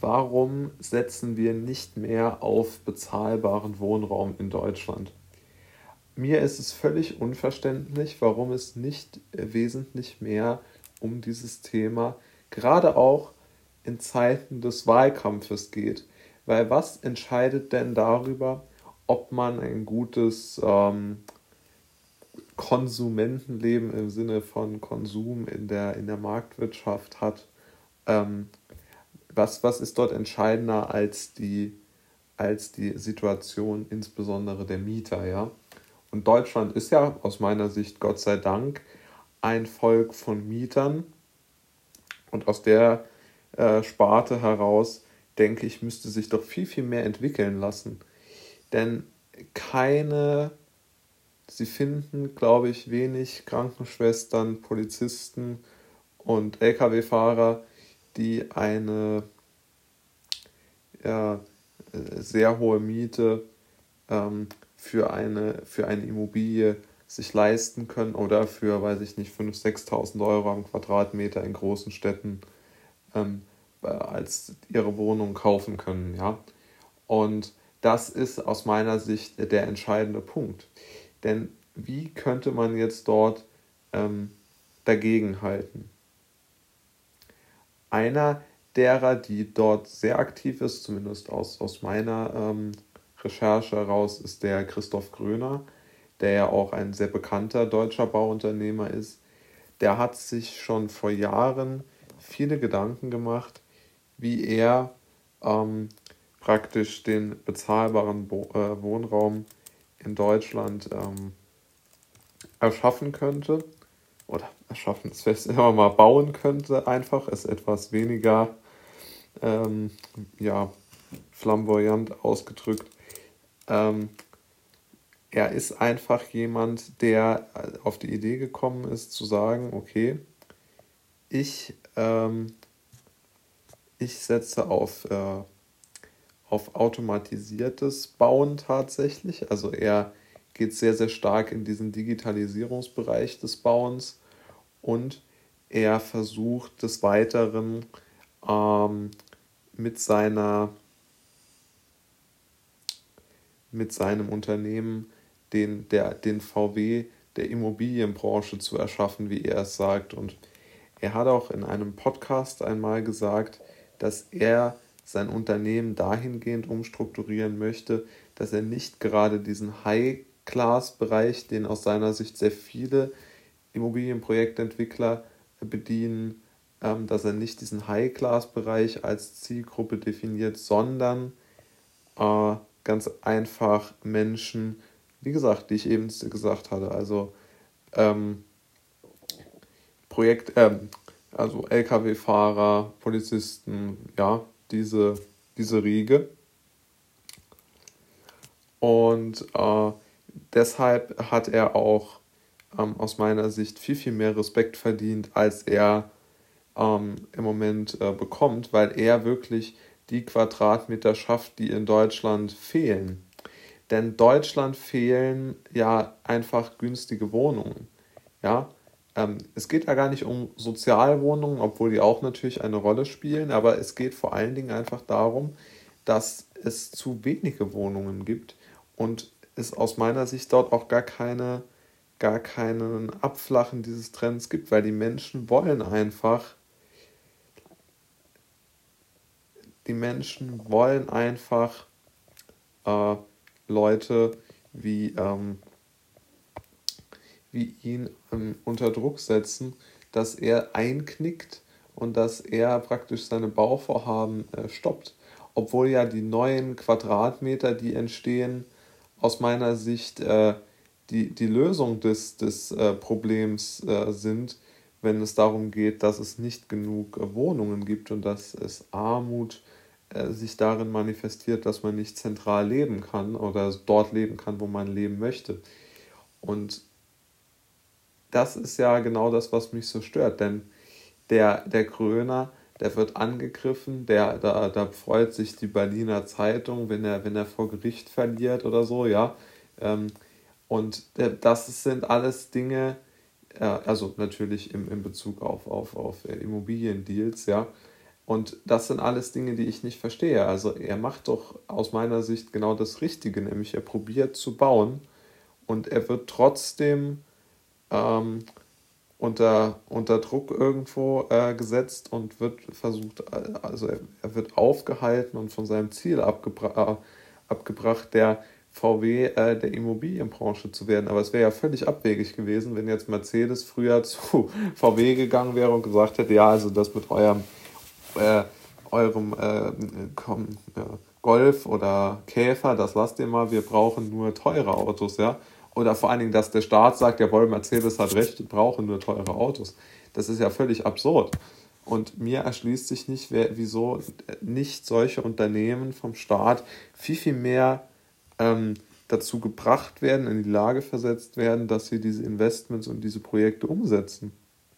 warum setzen wir nicht mehr auf bezahlbaren Wohnraum in Deutschland? Mir ist es völlig unverständlich, warum es nicht wesentlich mehr um dieses Thema, gerade auch in Zeiten des Wahlkampfes geht. Weil was entscheidet denn darüber, ob man ein gutes ähm, Konsumentenleben im Sinne von Konsum in der, in der Marktwirtschaft hat? Ähm, was, was ist dort entscheidender als die, als die Situation insbesondere der Mieter, ja? Und Deutschland ist ja aus meiner Sicht Gott sei Dank ein Volk von Mietern. Und aus der äh, Sparte heraus, denke ich, müsste sich doch viel, viel mehr entwickeln lassen. Denn keine, sie finden, glaube ich, wenig Krankenschwestern, Polizisten und Lkw-Fahrer, die eine ja, sehr hohe Miete ähm, für, eine, für eine Immobilie sich leisten können oder für, weiß ich nicht, 5.000, 6.000 Euro am Quadratmeter in großen Städten ähm, als ihre Wohnung kaufen können. Ja? Und das ist aus meiner Sicht der entscheidende Punkt. Denn wie könnte man jetzt dort ähm, dagegenhalten? Einer derer, die dort sehr aktiv ist, zumindest aus, aus meiner ähm, Recherche heraus, ist der Christoph Gröner, der ja auch ein sehr bekannter deutscher Bauunternehmer ist. Der hat sich schon vor Jahren viele Gedanken gemacht, wie er ähm, praktisch den bezahlbaren Bo äh, Wohnraum in Deutschland ähm, erschaffen könnte oder erschaffen, das heißt immer mal bauen könnte, einfach, es etwas weniger ähm, ja, flamboyant ausgedrückt. Ähm, er ist einfach jemand, der auf die Idee gekommen ist zu sagen, okay, ich, ähm, ich setze auf, äh, auf automatisiertes Bauen tatsächlich. Also er geht sehr, sehr stark in diesen Digitalisierungsbereich des Bauens und er versucht des Weiteren ähm, mit seiner mit seinem Unternehmen den, der, den VW der Immobilienbranche zu erschaffen, wie er es sagt. Und er hat auch in einem Podcast einmal gesagt, dass er sein Unternehmen dahingehend umstrukturieren möchte, dass er nicht gerade diesen High-Class-Bereich, den aus seiner Sicht sehr viele Immobilienprojektentwickler bedienen, ähm, dass er nicht diesen High-Class-Bereich als Zielgruppe definiert, sondern äh, ganz einfach Menschen, wie gesagt, die ich eben gesagt hatte, also ähm, Projekt, ähm, also Lkw-Fahrer, Polizisten, ja, diese, diese Riege. Und äh, deshalb hat er auch ähm, aus meiner Sicht viel, viel mehr Respekt verdient, als er ähm, im Moment äh, bekommt, weil er wirklich die Quadratmeter schafft, die in Deutschland fehlen. Denn Deutschland fehlen ja einfach günstige Wohnungen. Ja, ähm, es geht ja gar nicht um Sozialwohnungen, obwohl die auch natürlich eine Rolle spielen, aber es geht vor allen Dingen einfach darum, dass es zu wenige Wohnungen gibt und es aus meiner Sicht dort auch gar keine gar keinen Abflachen dieses Trends gibt, weil die Menschen wollen einfach die Menschen wollen einfach äh, Leute wie, ähm, wie ihn ähm, unter Druck setzen, dass er einknickt und dass er praktisch seine Bauvorhaben äh, stoppt. Obwohl ja die neuen Quadratmeter, die entstehen, aus meiner Sicht äh, die, die Lösung des, des äh, Problems äh, sind, wenn es darum geht, dass es nicht genug äh, Wohnungen gibt und dass es Armut äh, sich darin manifestiert, dass man nicht zentral leben kann oder dort leben kann, wo man leben möchte. Und das ist ja genau das, was mich so stört, denn der, der Kröner, der wird angegriffen, der, da, da freut sich die Berliner Zeitung, wenn er, wenn er vor Gericht verliert oder so, ja. Ähm, und das sind alles Dinge, äh, also natürlich im, in Bezug auf, auf, auf Immobiliendeals, ja, Und das sind alles Dinge, die ich nicht verstehe. Also er macht doch aus meiner Sicht genau das Richtige, nämlich er probiert zu bauen und er wird trotzdem ähm, unter, unter Druck irgendwo äh, gesetzt und wird versucht, also er, er, wird aufgehalten und von seinem Ziel abgebra äh, abgebracht, der VW äh, der Immobilienbranche zu werden. Aber es wäre ja völlig abwegig gewesen, wenn jetzt Mercedes früher zu VW gegangen wäre und gesagt hätte, ja, also das mit eurem, äh, eurem äh, komm, Golf oder Käfer, das lasst ihr mal, wir brauchen nur teure Autos, ja. Oder vor allen Dingen, dass der Staat sagt, jawohl, Mercedes hat recht, wir brauchen nur teure Autos. Das ist ja völlig absurd. Und mir erschließt sich nicht, wer, wieso nicht solche Unternehmen vom Staat viel, viel mehr ähm, dazu gebracht werden, in die Lage versetzt werden, dass sie diese Investments und diese Projekte umsetzen.